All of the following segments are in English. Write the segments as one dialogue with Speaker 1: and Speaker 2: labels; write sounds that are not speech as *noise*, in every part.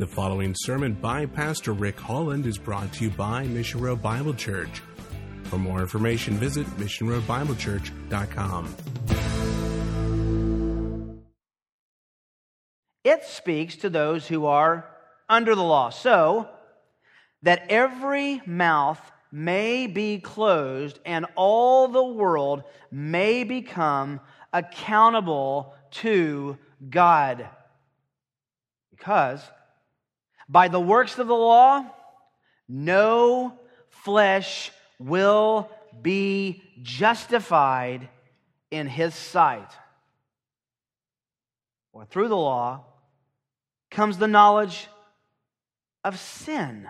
Speaker 1: The following sermon by Pastor Rick Holland is brought to you by Mission Road Bible Church. For more information, visit missionroadbiblechurch.com.
Speaker 2: It speaks to those who are under the law, so that every mouth may be closed and all the world may become accountable to God. Because by the works of the law, no flesh will be justified in his sight. Or through the law comes the knowledge of sin.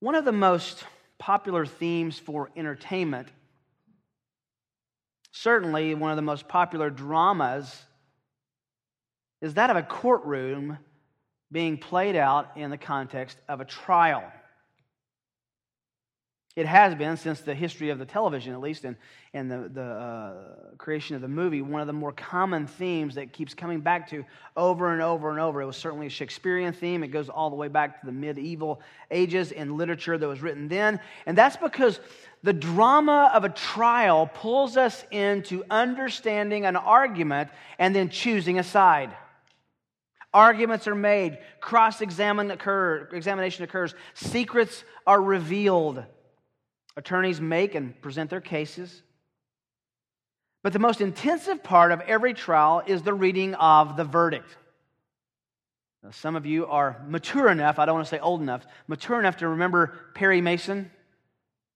Speaker 2: One of the most popular themes for entertainment, certainly one of the most popular dramas, is that of a courtroom being played out in the context of a trial. It has been since the history of the television, at least, and, and the, the uh, creation of the movie, one of the more common themes that keeps coming back to over and over and over. It was certainly a Shakespearean theme. It goes all the way back to the medieval ages in literature that was written then. And that's because the drama of a trial pulls us into understanding an argument and then choosing a side. Arguments are made, cross examination occurs, secrets are revealed. Attorneys make and present their cases. But the most intensive part of every trial is the reading of the verdict. Now, some of you are mature enough, I don't want to say old enough, mature enough to remember Perry Mason.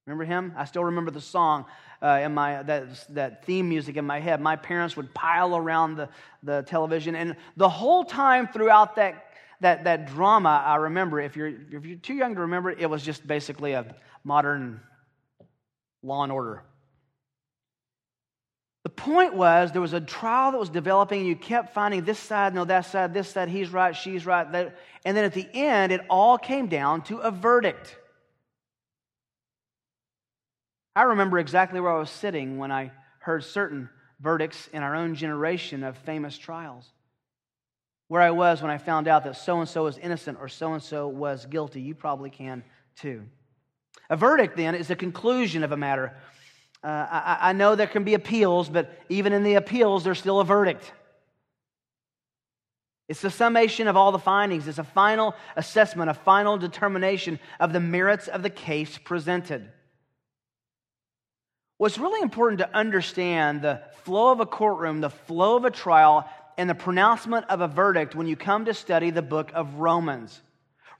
Speaker 2: Remember him? I still remember the song uh, in my that, that theme music in my head. My parents would pile around the, the television, and the whole time throughout that, that, that drama, I remember, if you're, if you're too young to remember, it was just basically a modern law and order. The point was there was a trial that was developing, and you kept finding this side, no, that side, this side, he's right, she's right. That, and then at the end, it all came down to a verdict. I remember exactly where I was sitting when I heard certain verdicts in our own generation of famous trials. Where I was when I found out that so and so was innocent or so and so was guilty. You probably can too. A verdict, then, is the conclusion of a matter. Uh, I, I know there can be appeals, but even in the appeals, there's still a verdict. It's the summation of all the findings. It's a final assessment, a final determination of the merits of the case presented. What's really important to understand the flow of a courtroom, the flow of a trial, and the pronouncement of a verdict when you come to study the book of Romans.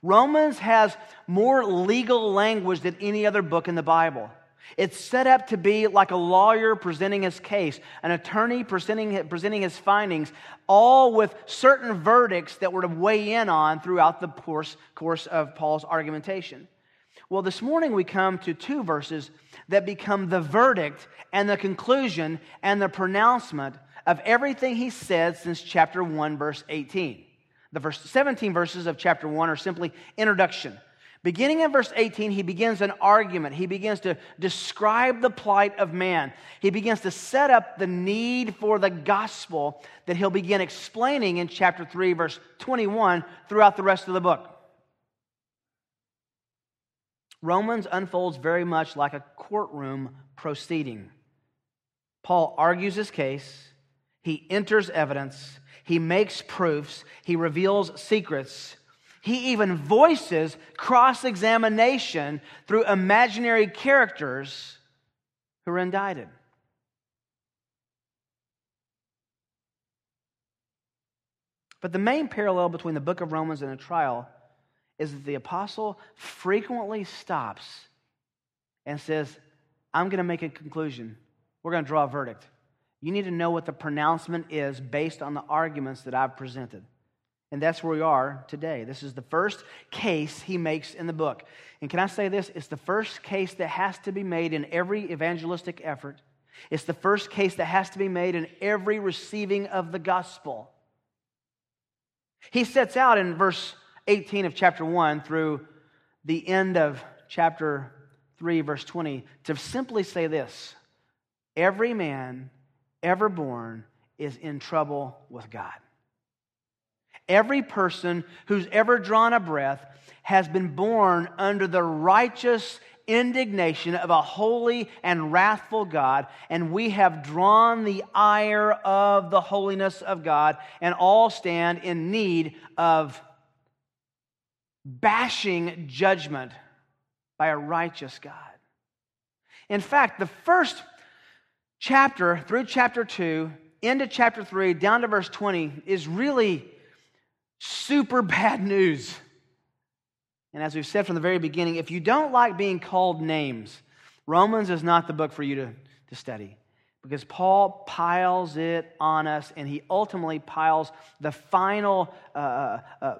Speaker 2: Romans has more legal language than any other book in the Bible. It's set up to be like a lawyer presenting his case, an attorney presenting, presenting his findings, all with certain verdicts that were to weigh in on throughout the course, course of Paul's argumentation. Well, this morning we come to two verses that become the verdict and the conclusion and the pronouncement of everything he said since chapter 1, verse 18. The verse 17 verses of chapter 1 are simply introduction. Beginning in verse 18, he begins an argument. He begins to describe the plight of man. He begins to set up the need for the gospel that he'll begin explaining in chapter 3, verse 21, throughout the rest of the book. Romans unfolds very much like a courtroom proceeding. Paul argues his case, he enters evidence, he makes proofs, he reveals secrets. He even voices cross examination through imaginary characters who are indicted. But the main parallel between the book of Romans and a trial is that the apostle frequently stops and says, I'm going to make a conclusion. We're going to draw a verdict. You need to know what the pronouncement is based on the arguments that I've presented. And that's where we are today. This is the first case he makes in the book. And can I say this? It's the first case that has to be made in every evangelistic effort. It's the first case that has to be made in every receiving of the gospel. He sets out in verse 18 of chapter 1 through the end of chapter 3, verse 20, to simply say this Every man ever born is in trouble with God. Every person who's ever drawn a breath has been born under the righteous indignation of a holy and wrathful God, and we have drawn the ire of the holiness of God, and all stand in need of bashing judgment by a righteous God. In fact, the first chapter through chapter 2, into chapter 3, down to verse 20, is really super bad news. And as we've said from the very beginning, if you don't like being called names, Romans is not the book for you to, to study because Paul piles it on us and he ultimately piles the final uh, uh, uh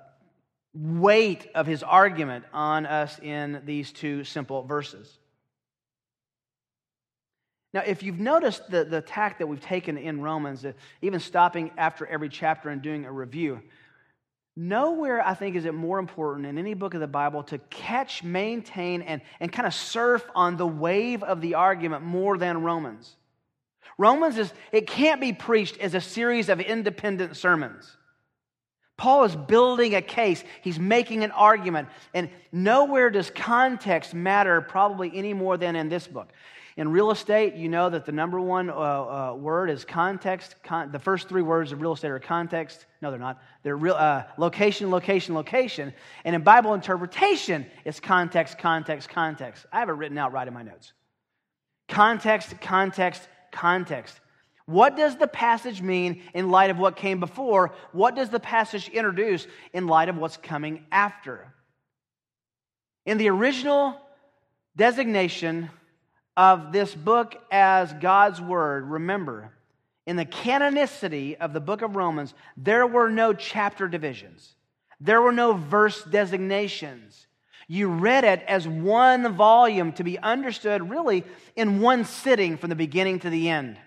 Speaker 2: weight of his argument on us in these two simple verses. Now, if you've noticed the, the tack that we've taken in Romans, uh, even stopping after every chapter and doing a review, nowhere I think is it more important in any book of the Bible to catch, maintain, and, and kind of surf on the wave of the argument more than Romans. Romans is, it can't be preached as a series of independent sermons. Paul is building a case. He's making an argument. And nowhere does context matter probably any more than in this book. In real estate, you know that the number one uh, uh, word is context. Con- the first three words of real estate are context. No, they're not. They're real, uh, location, location, location. And in Bible interpretation, it's context, context, context. I have it written out right in my notes. Context, context, context. What does the passage mean in light of what came before? What does the passage introduce in light of what's coming after? In the original designation of this book as God's Word, remember, in the canonicity of the book of Romans, there were no chapter divisions, there were no verse designations. You read it as one volume to be understood really in one sitting from the beginning to the end.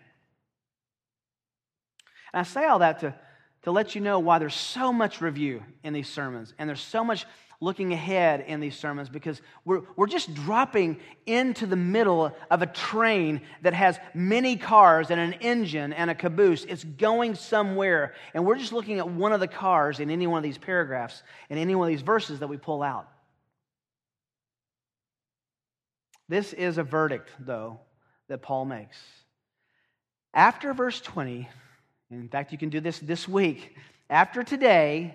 Speaker 2: And I say all that to, to let you know why there's so much review in these sermons and there's so much looking ahead in these sermons because we're, we're just dropping into the middle of a train that has many cars and an engine and a caboose. It's going somewhere. And we're just looking at one of the cars in any one of these paragraphs, in any one of these verses that we pull out. This is a verdict, though, that Paul makes. After verse 20, in fact, you can do this this week. After today,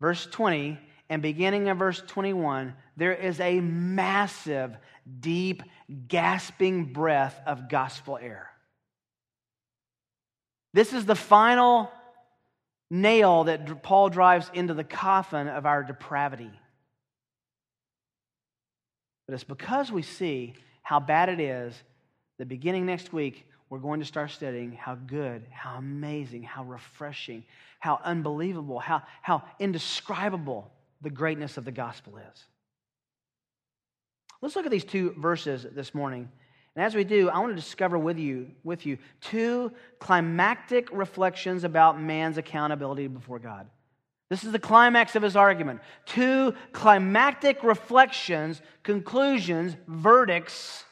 Speaker 2: verse 20, and beginning in verse 21, there is a massive, deep, gasping breath of gospel air. This is the final nail that Paul drives into the coffin of our depravity. But it's because we see how bad it is that beginning next week, we're going to start studying how good, how amazing, how refreshing, how unbelievable, how, how indescribable the greatness of the gospel is. Let's look at these two verses this morning. And as we do, I want to discover with you, with you two climactic reflections about man's accountability before God. This is the climax of his argument. Two climactic reflections, conclusions, verdicts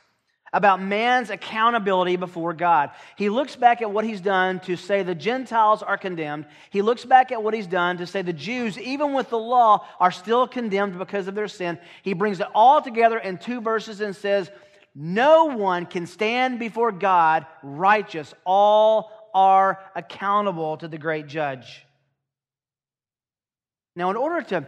Speaker 2: about man's accountability before God. He looks back at what he's done to say the Gentiles are condemned. He looks back at what he's done to say the Jews, even with the law, are still condemned because of their sin. He brings it all together in two verses and says, No one can stand before God righteous. All are accountable to the great judge. Now, in order to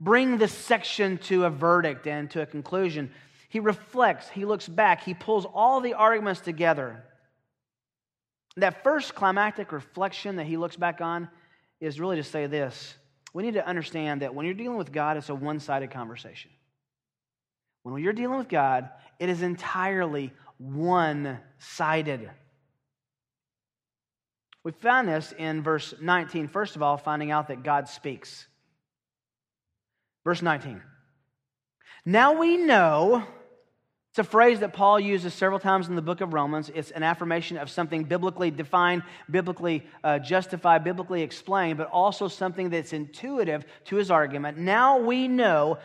Speaker 2: bring this section to a verdict and to a conclusion, he reflects, he looks back, he pulls all the arguments together. That first climactic reflection that he looks back on is really to say this. We need to understand that when you're dealing with God, it's a one sided conversation. When you're dealing with God, it is entirely one sided. We found this in verse 19, first of all, finding out that God speaks. Verse 19. Now we know it's a phrase that Paul uses several times in the book of Romans. It's an affirmation of something biblically defined, biblically uh, justified, biblically explained, but also something that's intuitive to his argument. Now we know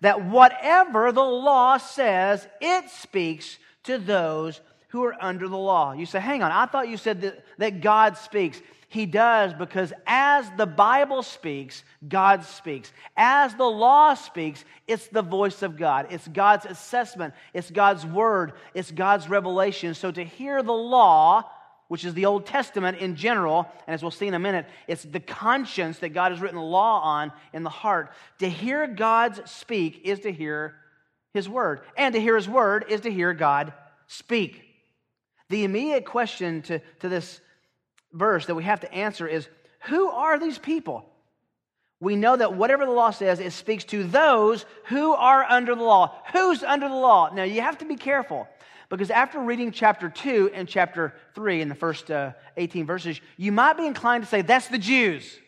Speaker 2: that whatever the law says, it speaks to those who are under the law. You say, hang on, I thought you said that, that God speaks. He does because as the Bible speaks, God speaks. As the law speaks, it's the voice of God. It's God's assessment. It's God's word. It's God's revelation. So to hear the law, which is the Old Testament in general, and as we'll see in a minute, it's the conscience that God has written the law on in the heart. To hear God speak is to hear His word. And to hear His word is to hear God speak. The immediate question to, to this verse that we have to answer is who are these people? We know that whatever the law says, it speaks to those who are under the law. Who's under the law? Now, you have to be careful because after reading chapter 2 and chapter 3 in the first uh, 18 verses, you might be inclined to say, that's the Jews.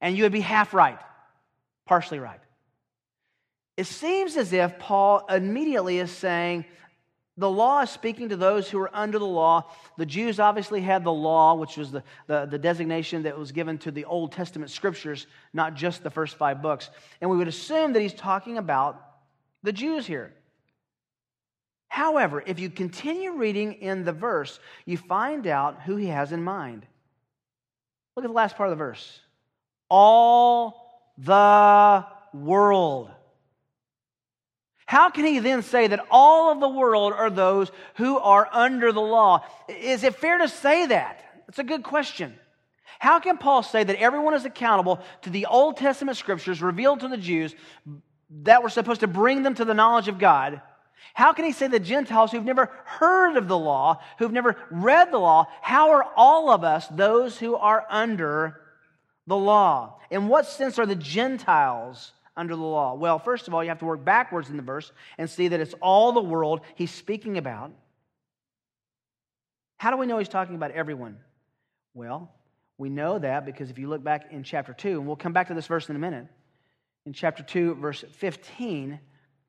Speaker 2: And you would be half right, partially right. It seems as if Paul immediately is saying, the law is speaking to those who are under the law. The Jews obviously had the law, which was the, the, the, designation that was given to the Old Testament scriptures, not just the first five books. And we would assume that he's talking about the Jews here. However, if you continue reading in the verse, you find out who he has in mind. Look at the last part of the verse. All the world. How can he then say that all of the world are those who are under the law? Is it fair to say that? It's a good question. How can Paul say that everyone is accountable to the Old Testament scriptures revealed to the Jews that were supposed to bring them to the knowledge of God? How can he say the Gentiles who've never heard of the law, who've never read the law, how are all of us those who are under the law? In what sense are the Gentiles under the law? Well, first of all, you have to work backwards in the verse and see that it's all the world he's speaking about. How do we know he's talking about everyone? Well, we know that because if you look back in chapter 2, and we'll come back to this verse in a minute. In chapter 2, verse 15,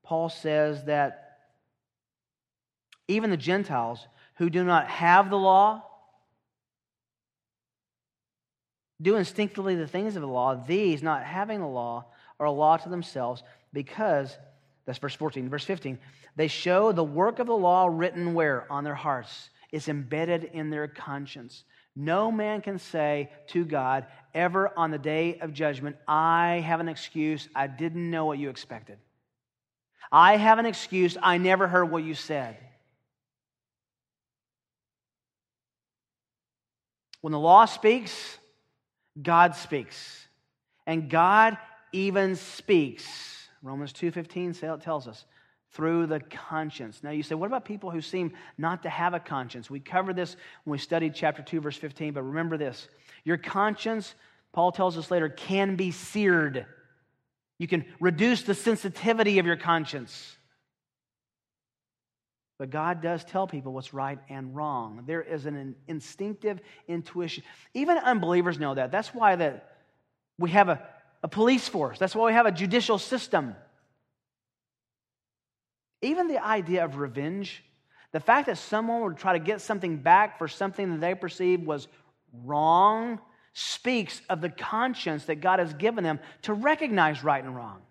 Speaker 2: Paul says that even the Gentiles who do not have the law, do instinctively the things of the law, these, not having the law, are a law to themselves because, that's verse 14. Verse 15, they show the work of the law written where? On their hearts. It's embedded in their conscience. No man can say to God ever on the day of judgment, I have an excuse. I didn't know what you expected. I have an excuse. I never heard what you said. When the law speaks, God speaks. And God even speaks. Romans 2:15 tells us through the conscience. Now you say, what about people who seem not to have a conscience? We covered this when we studied chapter 2 verse 15, but remember this. Your conscience, Paul tells us later, can be seared. You can reduce the sensitivity of your conscience. But God does tell people what's right and wrong. There is an instinctive intuition. Even unbelievers know that. That's why that we have a a police force. That's why we have a judicial system. Even the idea of revenge, the fact that someone would try to get something back for something that they perceived was wrong, speaks of the conscience that God has given them to recognize right and wrong.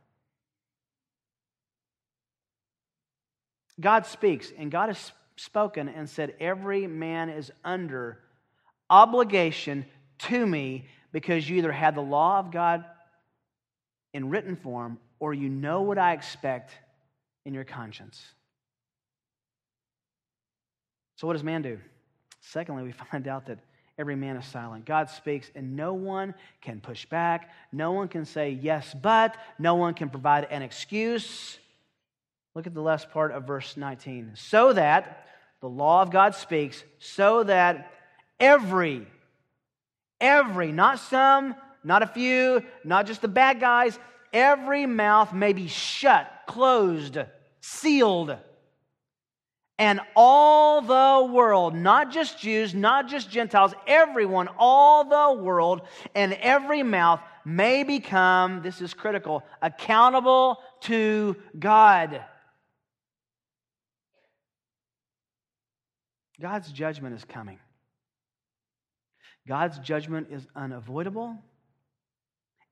Speaker 2: God speaks, and God has spoken and said, Every man is under obligation to me because you either had the law of God in written form, or you know what I expect in your conscience. So, what does man do? Secondly, we *laughs* find out that every man is silent. God speaks, and no one can push back. No one can say, yes, but. No one can provide an excuse. Look at the last part of verse 19. So that the law of God speaks, so that every, every, not some, not a few, not just the bad guys. Every mouth may be shut, closed, sealed. And all the world, not just Jews, not just Gentiles, everyone, all the world, and every mouth may become, this is critical, accountable to God. God's judgment is coming. God's judgment is unavoidable.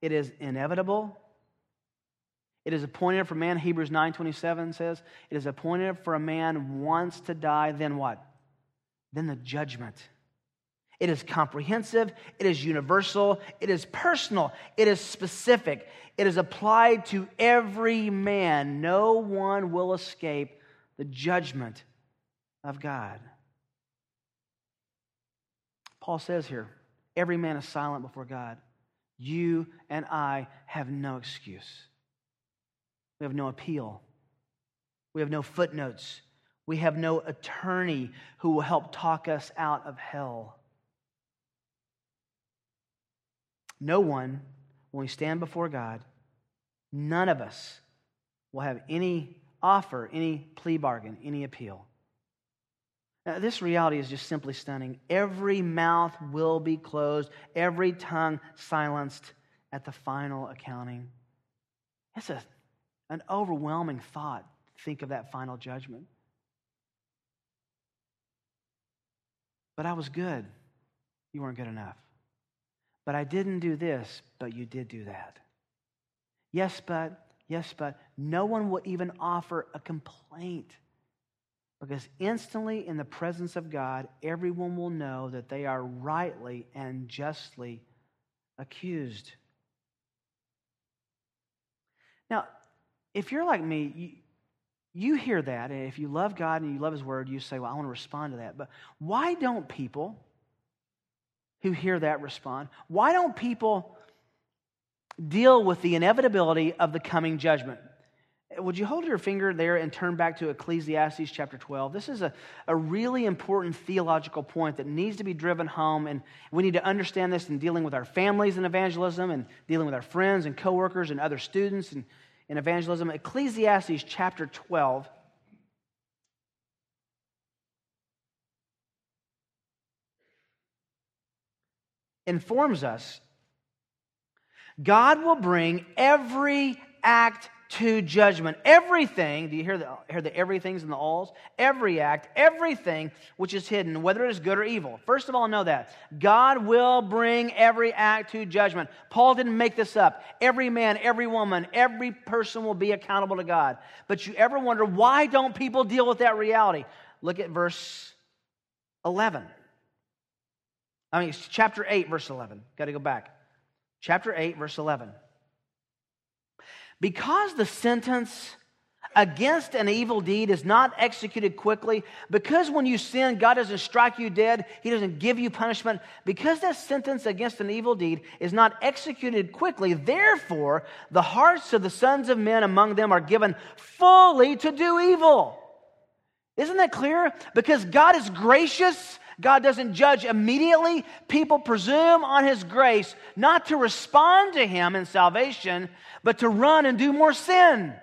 Speaker 2: It is inevitable. It is appointed for man, Hebrews 9.27 says, it is appointed for a man once to die, then what? Then the judgment. It is comprehensive, it is universal, it is personal, it is specific, it is applied to every man. No one will escape the judgment of God. Paul says here every man is silent before God. You and I have no excuse. We have no appeal. We have no footnotes. We have no attorney who will help talk us out of hell. No one, when we stand before God, none of us will have any offer, any plea bargain, any appeal. Now, this reality is just simply stunning. Every mouth will be closed, every tongue silenced at the final accounting. It's a, an overwhelming thought. Think of that final judgment. But I was good. You weren't good enough. But I didn't do this, but you did do that. Yes, but, yes, but. No one will even offer a complaint. Because instantly, in the presence of God, everyone will know that they are rightly and justly accused. Now, if you're like me, you, you hear that, and if you love God and you love His Word, you say, Well, I want to respond to that. But why don't people who hear that respond? Why don't people deal with the inevitability of the coming judgment? Would you hold your finger there and turn back to Ecclesiastes chapter 12? This is a, a really important theological point that needs to be driven home, and we need to understand this in dealing with our families in evangelism and dealing with our friends and coworkers and other students and in evangelism. Ecclesiastes chapter 12. informs us God will bring every act to judgment. Everything, do you hear the, hear the everything's in the alls? Every act, everything which is hidden, whether it is good or evil. First of all, know that. God will bring every act to judgment. Paul didn't make this up. Every man, every woman, every person will be accountable to God. But you ever wonder why don't people deal with that reality? Look at verse 11. I mean, it's chapter 8, verse 11. Got to go back. Chapter 8, verse 11. Because the sentence against an evil deed is not executed quickly, because when you sin, God doesn't strike you dead, He doesn't give you punishment, because that sentence against an evil deed is not executed quickly, therefore, the hearts of the sons of men among them are given fully to do evil. Isn't that clear? Because God is gracious God doesn't judge immediately. People presume on His grace not to respond to Him in salvation, but to run and do more sin.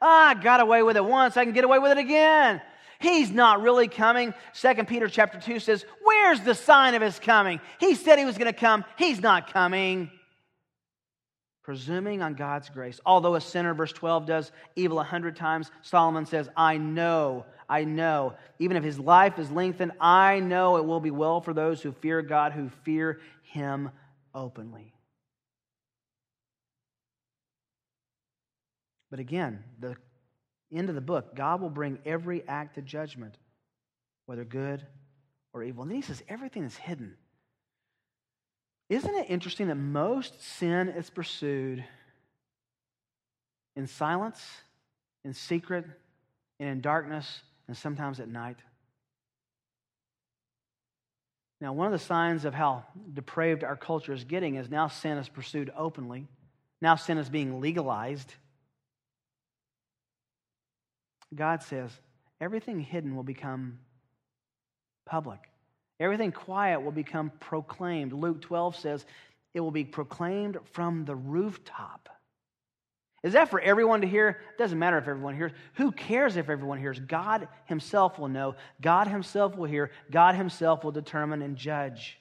Speaker 2: Ah, I got away with it once, I can get away with it again. He's not really coming. Second Peter chapter 2 says, Where's the sign of his coming? He said he was going to come. He's not coming. Presuming on God's grace. Although a sinner, verse 12, does evil a hundred times, Solomon says, I know I know. Even if his life is lengthened, I know it will be well for those who fear God, who fear him openly. But again, the end of the book, God will bring every act to judgment, whether good or evil. And then he says everything is hidden. Isn't it interesting that most sin is pursued in silence, in secret, and in darkness, and sometimes at night. Now, one of the signs of how depraved our culture is getting is now sin is pursued openly. Now sin is being legalized. God says everything hidden will become public. Everything quiet will become proclaimed. Luke 12 says it will be proclaimed from the rooftop. Is that for everyone to hear? It doesn't matter if everyone hears. Who cares if everyone hears? God Himself will know. God Himself will hear. God Himself will determine and judge.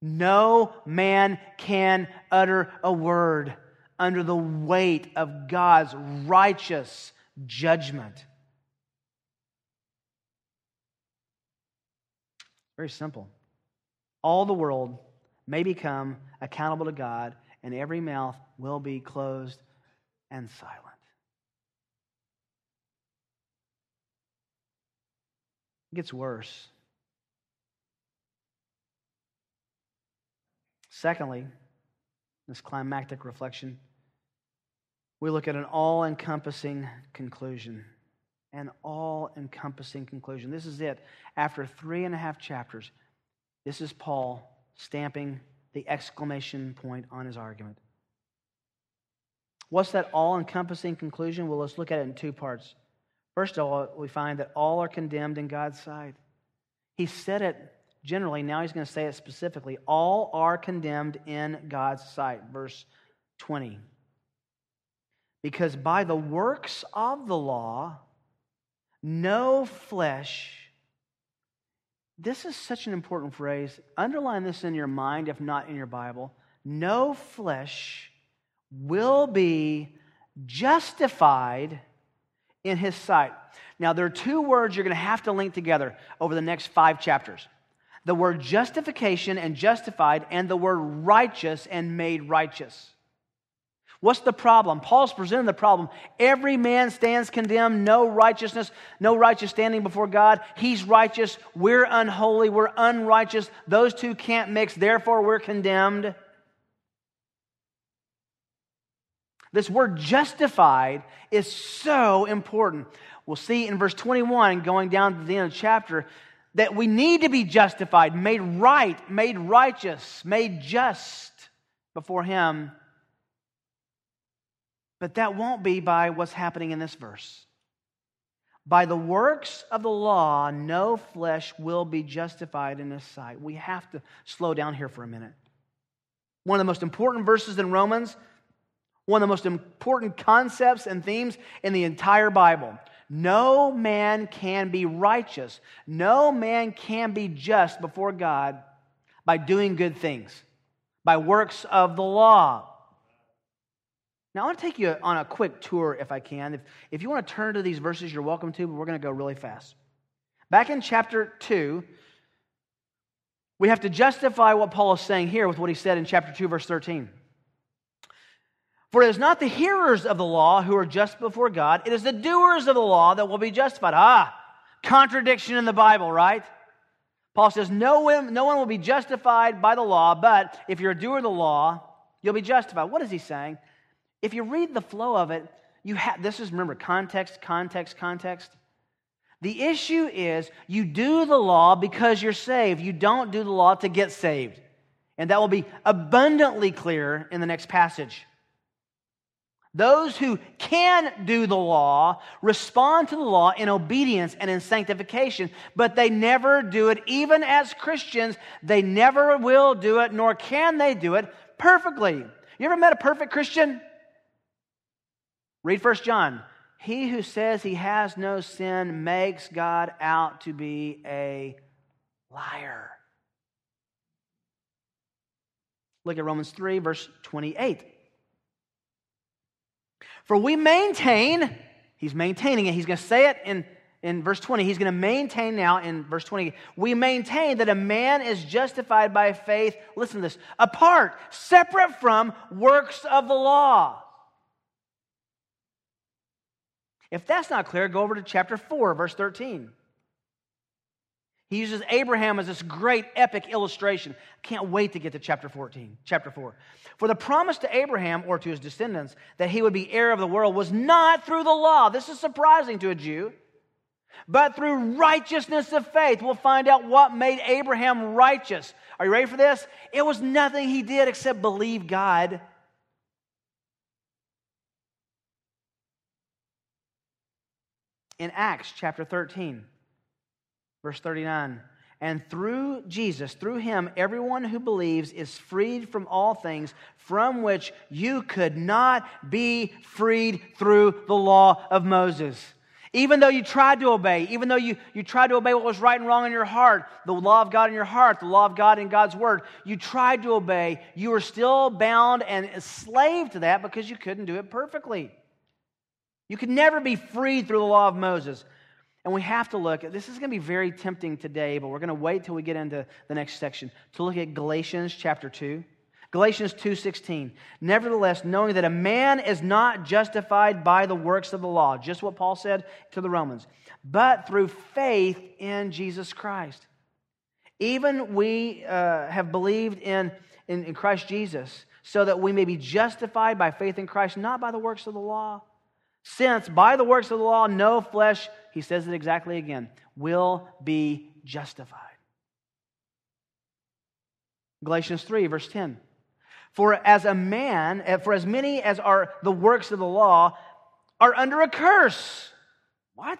Speaker 2: No man can utter a word under the weight of God's righteous judgment. Very simple. All the world may become accountable to God, and every mouth will be closed and silent. It gets worse. Secondly, this climactic reflection, we look at an all encompassing conclusion. An all encompassing conclusion. This is it. After three and a half chapters, this is Paul stamping the exclamation point on his argument. What's that all encompassing conclusion? Well, let's look at it in two parts. First of all, we find that all are condemned in God's sight. He said it generally, now he's going to say it specifically. All are condemned in God's sight. Verse 20. Because by the works of the law, no flesh. This is such an important phrase. Underline this in your mind, if not in your Bible. No flesh will be justified in his sight. Now, there are two words you're going to have to link together over the next five chapters the word justification and justified, and the word righteous and made righteous. What's the problem? Paul's presenting the problem. Every man stands condemned, no righteousness, no righteous standing before God. He's righteous, we're unholy, we're unrighteous. Those two can't mix, therefore we're condemned. This word justified is so important. We'll see in verse 21, going down to the end of the chapter, that we need to be justified, made right, made righteous, made just before Him. But that won't be by what's happening in this verse. By the works of the law, no flesh will be justified in His sight. We have to slow down here for a minute. One of the most important verses in Romans one of the most important concepts and themes in the entire Bible. No man can be righteous. No man can be just before God by doing good things, by works of the law. Now, I want to take you on a quick tour if I can. If, if you want to turn to these verses, you're welcome to, but we're going to go really fast. Back in chapter 2, we have to justify what Paul is saying here with what he said in chapter 2, verse 13. For it is not the hearers of the law who are just before God, it is the doers of the law that will be justified. Ah, contradiction in the Bible, right? Paul says, no one, no one will be justified by the law, but if you're a doer of the law, you'll be justified. What is he saying? If you read the flow of it, you have this is remember context, context, context. The issue is you do the law because you're saved. You don't do the law to get saved. And that will be abundantly clear in the next passage. Those who can do the law respond to the law in obedience and in sanctification, but they never do it. Even as Christians, they never will do it, nor can they do it perfectly. You ever met a perfect Christian? Read First John. He who says he has no sin makes God out to be a liar. Look at Romans 3, verse 28. For we maintain, he's maintaining it, he's going to say it in, in verse 20. He's going to maintain now in verse 20. We maintain that a man is justified by faith, listen to this, apart, separate from works of the law. If that's not clear, go over to chapter 4, verse 13. He uses Abraham as this great epic illustration. I can't wait to get to chapter 14, chapter 4. For the promise to Abraham or to his descendants that he would be heir of the world was not through the law. This is surprising to a Jew. But through righteousness of faith, we'll find out what made Abraham righteous. Are you ready for this? It was nothing he did except believe God. In Acts chapter 13, Verse 39 And through Jesus, through him, everyone who believes is freed from all things from which you could not be freed through the law of Moses. Even though you tried to obey, even though you, you tried to obey what was right and wrong in your heart, the law of God in your heart, the law of God in God's word, you tried to obey, you were still bound and enslaved to that because you couldn't do it perfectly. You could never be freed through the law of Moses. And we have to look at this is going to be very tempting today, but we're going to wait till we get into the next section to look at Galatians chapter 2. Galatians 2:16. Nevertheless, knowing that a man is not justified by the works of the law, just what Paul said to the Romans, but through faith in Jesus Christ. Even we uh, have believed in in, in Christ Jesus, so that we may be justified by faith in Christ, not by the works of the law. Since by the works of the law, no flesh, he says it exactly again, will be justified. Galatians 3, verse 10. For as a man, eh, for as many as are the works of the law, are under a curse. What?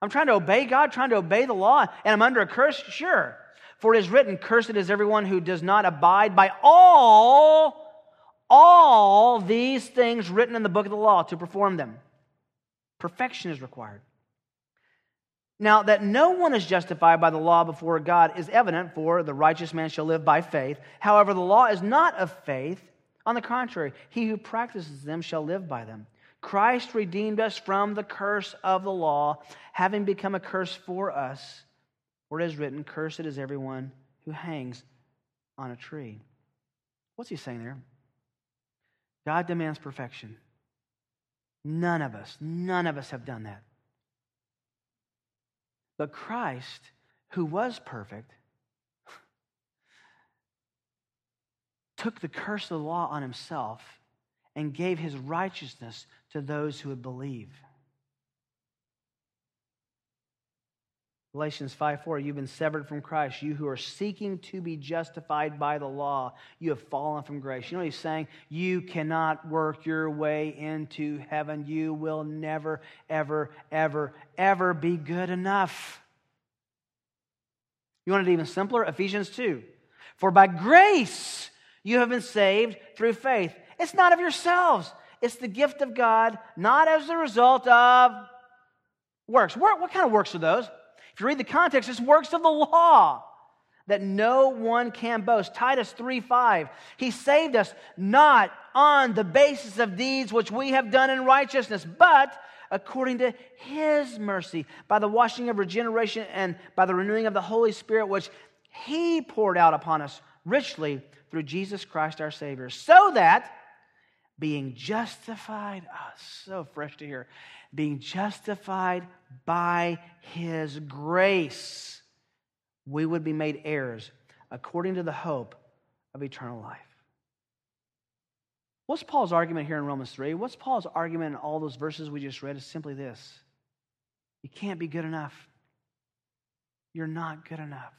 Speaker 2: I'm trying to obey God, trying to obey the law, and I'm under a curse? Sure. For it is written, Cursed is everyone who does not abide by all, all these things written in the book of the law to perform them. Perfection is required. Now, that no one is justified by the law before God is evident, for the righteous man shall live by faith. However, the law is not of faith. On the contrary, he who practices them shall live by them. Christ redeemed us from the curse of the law, having become a curse for us. For it is written, Cursed is everyone who hangs on a tree. What's he saying there? God demands perfection. None of us, none of us have done that. But Christ, who was perfect, took the curse of the law on himself and gave his righteousness to those who would believe. Galatians 5 4, you've been severed from Christ. You who are seeking to be justified by the law, you have fallen from grace. You know what he's saying? You cannot work your way into heaven. You will never, ever, ever, ever be good enough. You want it even simpler? Ephesians 2. For by grace you have been saved through faith. It's not of yourselves, it's the gift of God, not as a result of works. What kind of works are those? You read the context, it's works of the law that no one can boast. Titus 3 5. He saved us not on the basis of deeds which we have done in righteousness, but according to his mercy, by the washing of regeneration and by the renewing of the Holy Spirit, which he poured out upon us richly through Jesus Christ our Savior, so that being justified, oh, so fresh to hear, being justified by his grace, we would be made heirs according to the hope of eternal life. What's Paul's argument here in Romans 3? What's Paul's argument in all those verses we just read? Is simply this You can't be good enough. You're not good enough.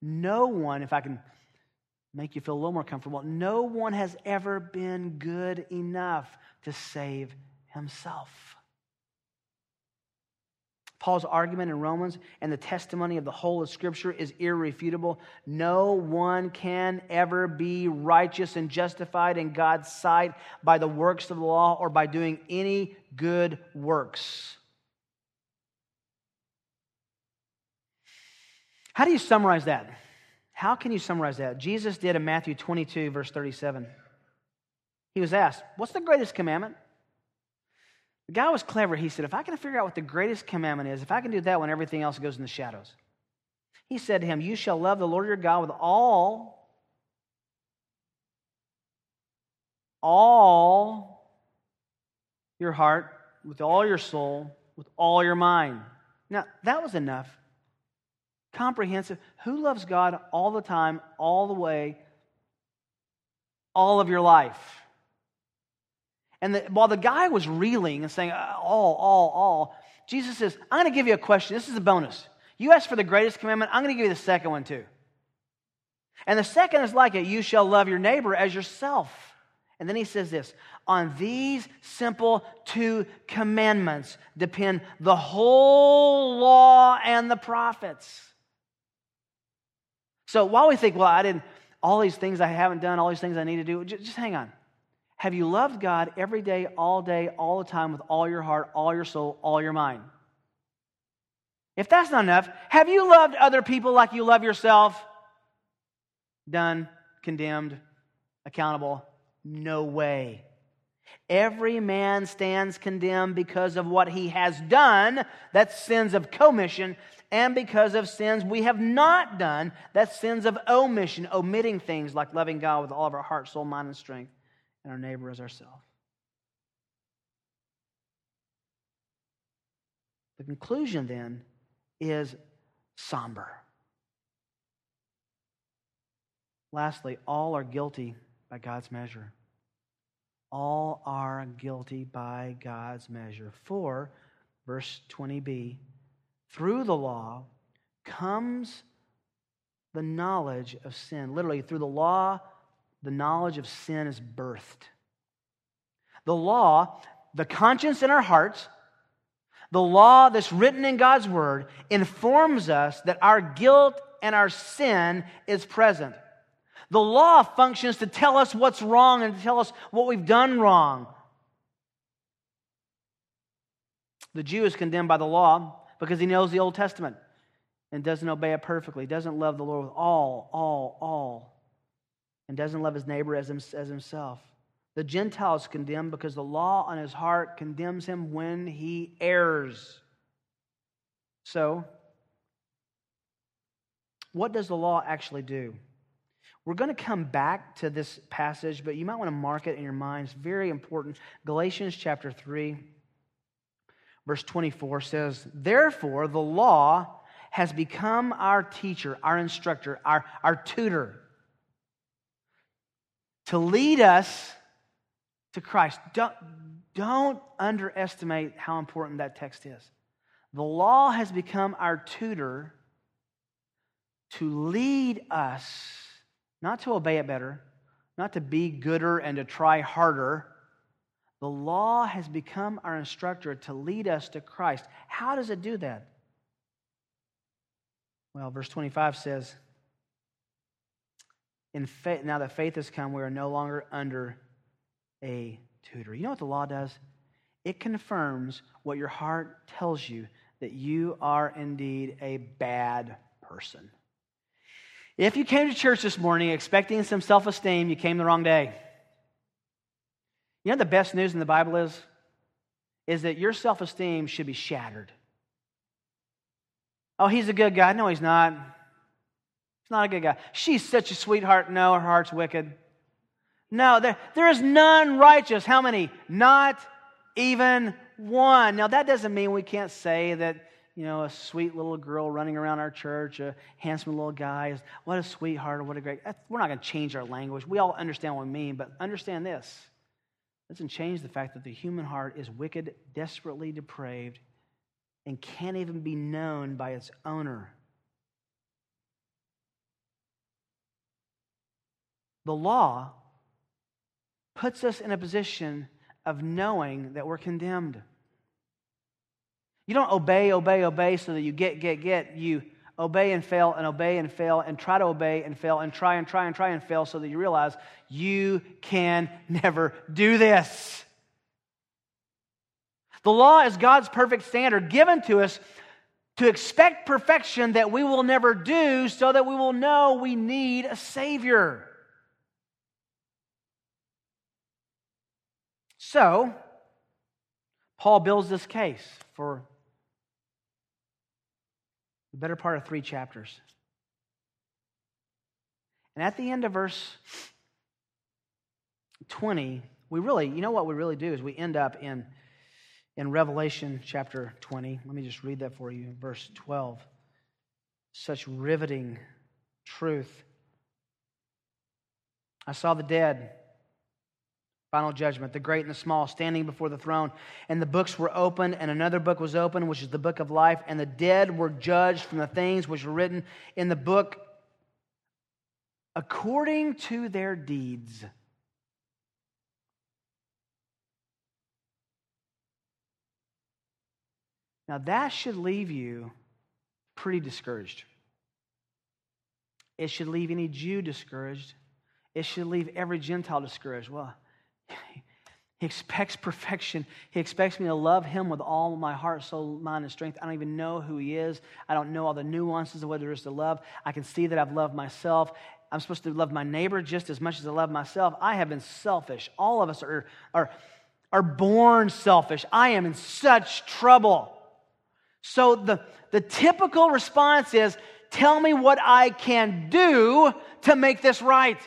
Speaker 2: No one, if I can make you feel a little more comfortable, no one has ever been good enough to save himself. Paul's argument in Romans and the testimony of the whole of Scripture is irrefutable. No one can ever be righteous and justified in God's sight by the works of the law or by doing any good works. How do you summarize that? How can you summarize that? Jesus did in Matthew 22, verse 37. He was asked, What's the greatest commandment? The guy was clever. He said, If I can figure out what the greatest commandment is, if I can do that when everything else goes in the shadows, he said to him, You shall love the Lord your God with all, all your heart, with all your soul, with all your mind. Now, that was enough. Comprehensive. Who loves God all the time, all the way, all of your life? And the, while the guy was reeling and saying, uh, all, all, all, Jesus says, I'm going to give you a question. This is a bonus. You asked for the greatest commandment. I'm going to give you the second one too. And the second is like it you shall love your neighbor as yourself. And then he says this on these simple two commandments depend the whole law and the prophets. So while we think, well, I didn't, all these things I haven't done, all these things I need to do, just, just hang on. Have you loved God every day, all day, all the time, with all your heart, all your soul, all your mind? If that's not enough, have you loved other people like you love yourself? Done, condemned, accountable? No way. Every man stands condemned because of what he has done, that's sins of commission, and because of sins we have not done, that's sins of omission, omitting things like loving God with all of our heart, soul, mind, and strength and our neighbor as ourselves. The conclusion then is somber. Lastly, all are guilty by God's measure. All are guilty by God's measure. For, verse 20b, through the law comes the knowledge of sin. Literally, through the law, the knowledge of sin is birthed. The law, the conscience in our hearts, the law that's written in God's word informs us that our guilt and our sin is present. The law functions to tell us what's wrong and to tell us what we've done wrong. The Jew is condemned by the law because he knows the Old Testament and doesn't obey it perfectly, doesn't love the Lord with all, all, all, and doesn't love his neighbor as, as himself. The Gentile is condemned because the law on his heart condemns him when he errs. So, what does the law actually do? We're going to come back to this passage, but you might want to mark it in your mind. It's very important. Galatians chapter 3, verse 24 says, Therefore, the law has become our teacher, our instructor, our, our tutor to lead us to Christ. Don't, don't underestimate how important that text is. The law has become our tutor to lead us, not to obey it better, not to be gooder and to try harder. The law has become our instructor to lead us to Christ. How does it do that? Well, verse 25 says, in faith, now that faith has come, we are no longer under a tutor. You know what the law does? It confirms what your heart tells you that you are indeed a bad person. If you came to church this morning expecting some self esteem, you came the wrong day. You know the best news in the Bible is? Is that your self esteem should be shattered. Oh, he's a good guy. No, he's not. He's not a good guy. She's such a sweetheart. No, her heart's wicked. No, there, there is none righteous. How many? Not even one. Now, that doesn't mean we can't say that, you know, a sweet little girl running around our church, a handsome little guy, is what a sweetheart or what a great. We're not going to change our language. We all understand what we mean, but understand this. It doesn't change the fact that the human heart is wicked, desperately depraved, and can't even be known by its owner. The law puts us in a position of knowing that we're condemned. You don't obey, obey, obey so that you get, get, get. You obey and fail and obey and fail and try to obey and fail and try and try and try and fail so that you realize you can never do this. The law is God's perfect standard given to us to expect perfection that we will never do so that we will know we need a Savior. So, Paul builds this case for the better part of three chapters. And at the end of verse 20, we really, you know what we really do is we end up in, in Revelation chapter 20. Let me just read that for you, verse 12. Such riveting truth. I saw the dead Final judgment, the great and the small, standing before the throne. And the books were opened, and another book was opened, which is the book of life. And the dead were judged from the things which were written in the book according to their deeds. Now, that should leave you pretty discouraged. It should leave any Jew discouraged. It should leave every Gentile discouraged. Well, he expects perfection. He expects me to love him with all my heart, soul, mind, and strength. I don't even know who he is. I don't know all the nuances of what there is to love. I can see that I've loved myself. I'm supposed to love my neighbor just as much as I love myself. I have been selfish. All of us are, are, are born selfish. I am in such trouble. So the, the typical response is tell me what I can do to make this right.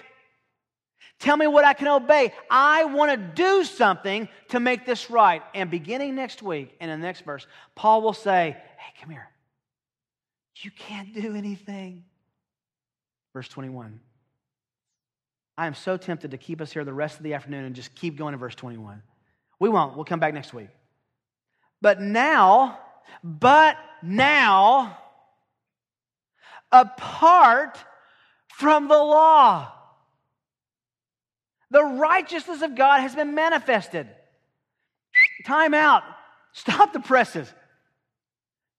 Speaker 2: Tell me what I can obey. I want to do something to make this right. And beginning next week, in the next verse, Paul will say, Hey, come here. You can't do anything. Verse 21 I am so tempted to keep us here the rest of the afternoon and just keep going to verse 21. We won't. We'll come back next week. But now, but now, apart from the law, the righteousness of God has been manifested. Time out. Stop the presses.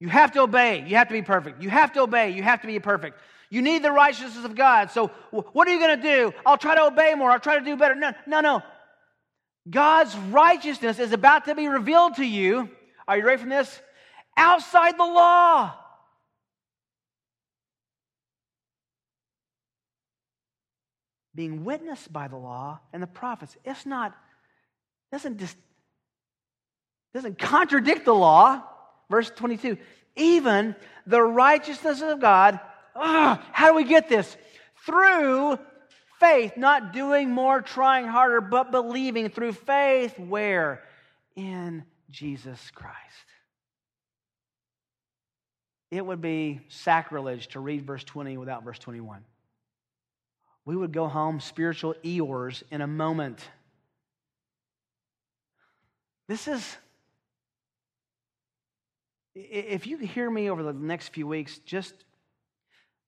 Speaker 2: You have to obey. You have to be perfect. You have to obey. You have to be perfect. You need the righteousness of God. So, what are you going to do? I'll try to obey more. I'll try to do better. No, no, no. God's righteousness is about to be revealed to you. Are you ready for this? Outside the law. Being witnessed by the law and the prophets. It's not, doesn't just, doesn't contradict the law. Verse 22 even the righteousness of God. Ugh, how do we get this? Through faith, not doing more, trying harder, but believing through faith. Where? In Jesus Christ. It would be sacrilege to read verse 20 without verse 21. We would go home spiritual Eeyores in a moment. This is if you hear me over the next few weeks, just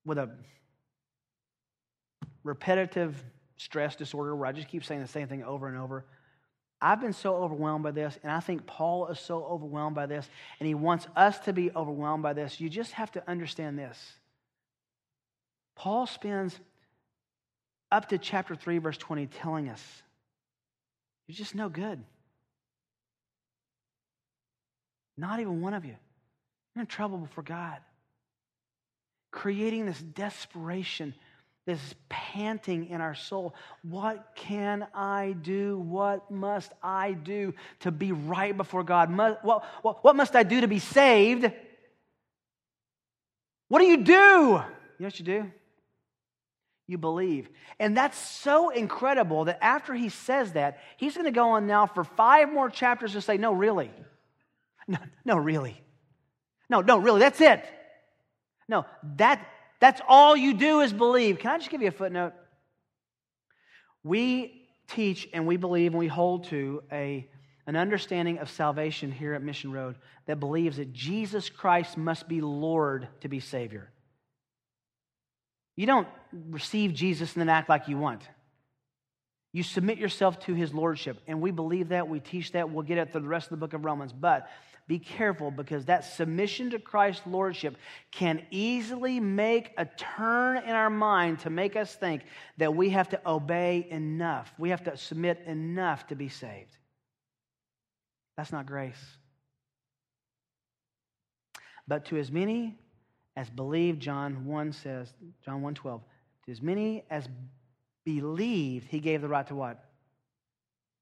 Speaker 2: with a repetitive stress disorder where I just keep saying the same thing over and over, I've been so overwhelmed by this, and I think Paul is so overwhelmed by this, and he wants us to be overwhelmed by this. You just have to understand this. Paul spends up to chapter 3, verse 20, telling us, You're just no good. Not even one of you. You're in trouble before God. Creating this desperation, this panting in our soul. What can I do? What must I do to be right before God? What, what, what must I do to be saved? What do you do? You know what you do? You believe. And that's so incredible that after he says that, he's going to go on now for five more chapters to say, No, really. No, no, really. No, no, really, that's it. No, that, that's all you do is believe. Can I just give you a footnote? We teach and we believe and we hold to a, an understanding of salvation here at Mission Road that believes that Jesus Christ must be Lord to be Savior. You don't receive Jesus and then act like you want. You submit yourself to his lordship. And we believe that. We teach that. We'll get it through the rest of the book of Romans. But be careful because that submission to Christ's lordship can easily make a turn in our mind to make us think that we have to obey enough. We have to submit enough to be saved. That's not grace. But to as many as believed, John 1 says, John 1 12, to as many as believed, he gave the right to what?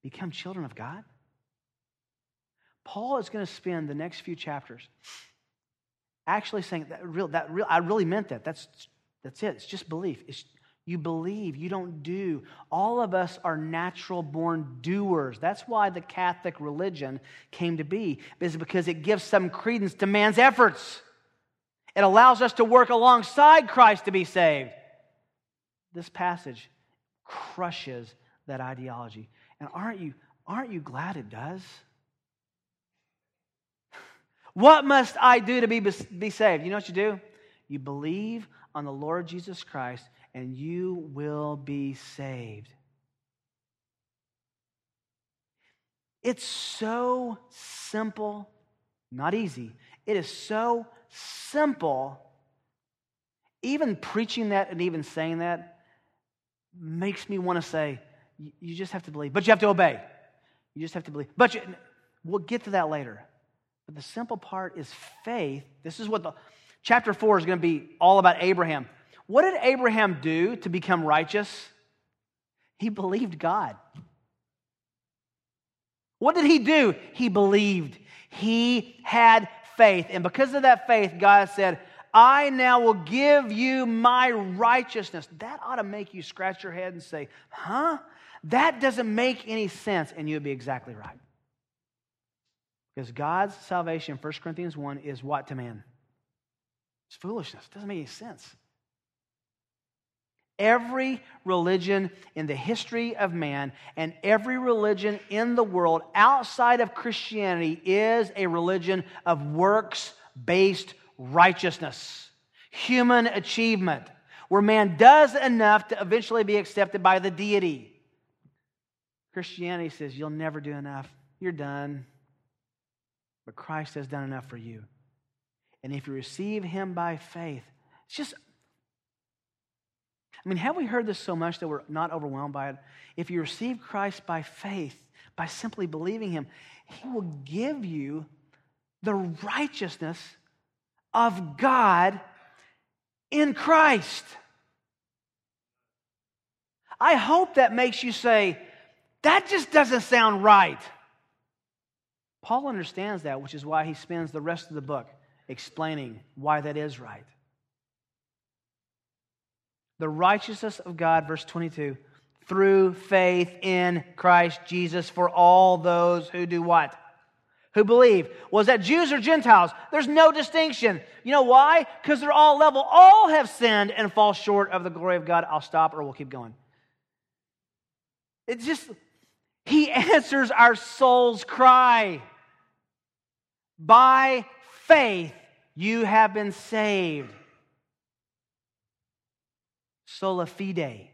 Speaker 2: Become children of God. Paul is going to spend the next few chapters actually saying that real that real I really meant that. That's that's it. It's just belief. It's you believe, you don't do. All of us are natural born doers. That's why the Catholic religion came to be, is because it gives some credence to man's efforts. It allows us to work alongside Christ to be saved. This passage crushes that ideology. And aren't you, aren't you glad it does? *laughs* What must I do to be, be saved? You know what you do? You believe on the Lord Jesus Christ and you will be saved. It's so simple, not easy. It is so simple. Even preaching that and even saying that makes me want to say, you just have to believe, but you have to obey. You just have to believe. But you, we'll get to that later. But the simple part is faith. This is what the chapter 4 is going to be all about Abraham. What did Abraham do to become righteous? He believed God. What did he do? He believed. He had faith. And because of that faith, God said, I now will give you my righteousness. That ought to make you scratch your head and say, huh? That doesn't make any sense. And you'd be exactly right. Because God's salvation, 1 Corinthians 1, is what to man? It's foolishness. It doesn't make any sense. Every religion in the history of man and every religion in the world outside of Christianity is a religion of works based righteousness, human achievement, where man does enough to eventually be accepted by the deity. Christianity says you'll never do enough, you're done. But Christ has done enough for you. And if you receive him by faith, it's just I mean, have we heard this so much that we're not overwhelmed by it? If you receive Christ by faith, by simply believing Him, He will give you the righteousness of God in Christ. I hope that makes you say, that just doesn't sound right. Paul understands that, which is why he spends the rest of the book explaining why that is right the righteousness of God, verse 22, through faith in Christ Jesus for all those who do what? Who believe. Was that Jews or Gentiles? There's no distinction. You know why? Because they're all level. All have sinned and fall short of the glory of God. I'll stop or we'll keep going. It's just, He *laughs* answers our soul's cry. By faith, you have been saved sola fide,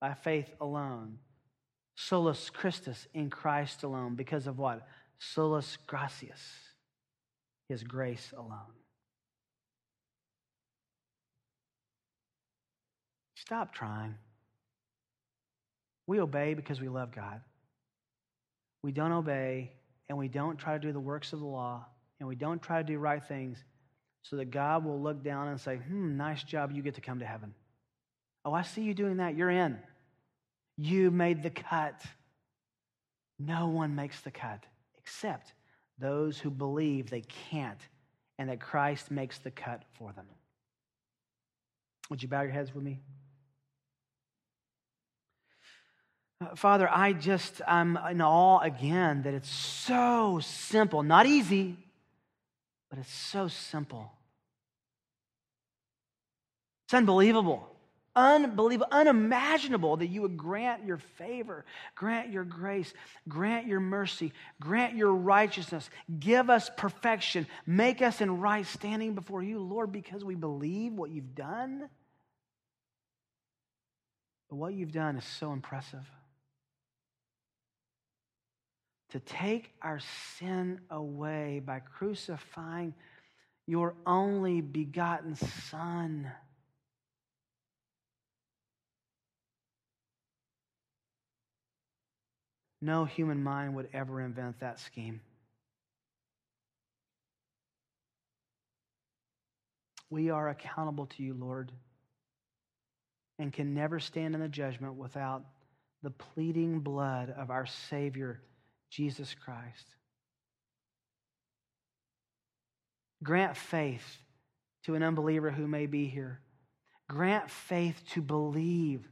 Speaker 2: by faith alone. Solus Christus, in Christ alone. Because of what? Solus gratias, his grace alone. Stop trying. We obey because we love God. We don't obey and we don't try to do the works of the law and we don't try to do right things so that God will look down and say, hmm, nice job, you get to come to heaven. Oh, I see you doing that. You're in. You made the cut. No one makes the cut except those who believe they can't and that Christ makes the cut for them. Would you bow your heads with me? Uh, Father, I just, I'm in awe again that it's so simple, not easy, but it's so simple. It's unbelievable unbelievable, unimaginable that you would grant your favor, grant your grace, grant your mercy, grant your righteousness, give us perfection, make us in right standing before you, Lord, because we believe what you've done. But what you've done is so impressive. To take our sin away by crucifying your only begotten Son. No human mind would ever invent that scheme. We are accountable to you, Lord, and can never stand in the judgment without the pleading blood of our Savior, Jesus Christ. Grant faith to an unbeliever who may be here. Grant faith to believe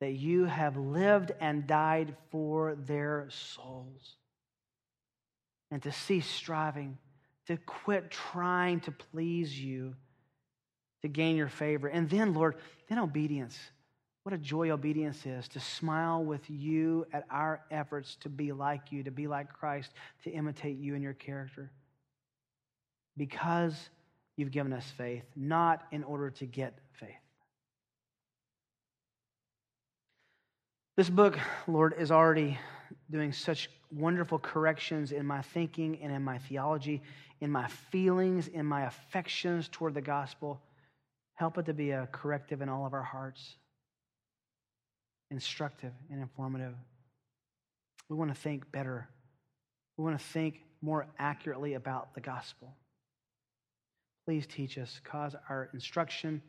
Speaker 2: that you have lived and died for their souls. And to cease striving, to quit trying to please you, to gain your favor. And then, Lord, then obedience. What a joy obedience is to smile with you at our efforts to be like you, to be like Christ, to imitate you in your character. Because you've given us faith, not in order to get faith. This book, Lord, is already doing such wonderful corrections in my thinking and in my theology, in my feelings, in my affections toward the gospel. Help it to be a corrective in all of our hearts, instructive and informative. We want to think better. We want to think more accurately about the gospel. Please teach us. Cause our instruction,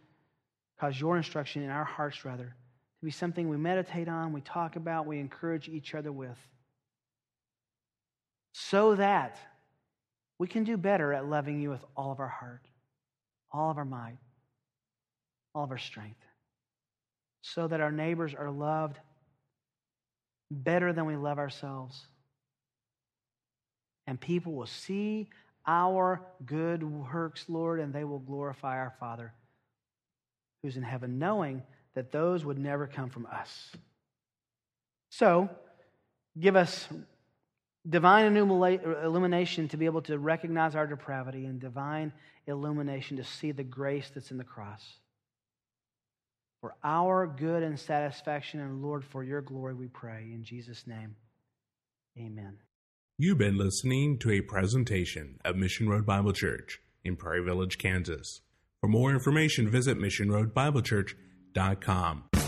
Speaker 2: cause your instruction in our hearts, rather to be something we meditate on, we talk about, we encourage each other with. So that we can do better at loving you with all of our heart, all of our might, all of our strength. So that our neighbors are loved better than we love ourselves. And people will see our good works, Lord, and they will glorify our Father who's in heaven, knowing that those would never come from us. So, give us divine illumination to be able to recognize our depravity and divine illumination to see the grace that's in the cross. For our good and satisfaction, and Lord, for your glory, we pray. In Jesus' name, amen.
Speaker 1: You've been listening to a presentation of Mission Road Bible Church in Prairie Village, Kansas. For more information, visit Mission Road Bible missionroadbiblechurch.com dot com.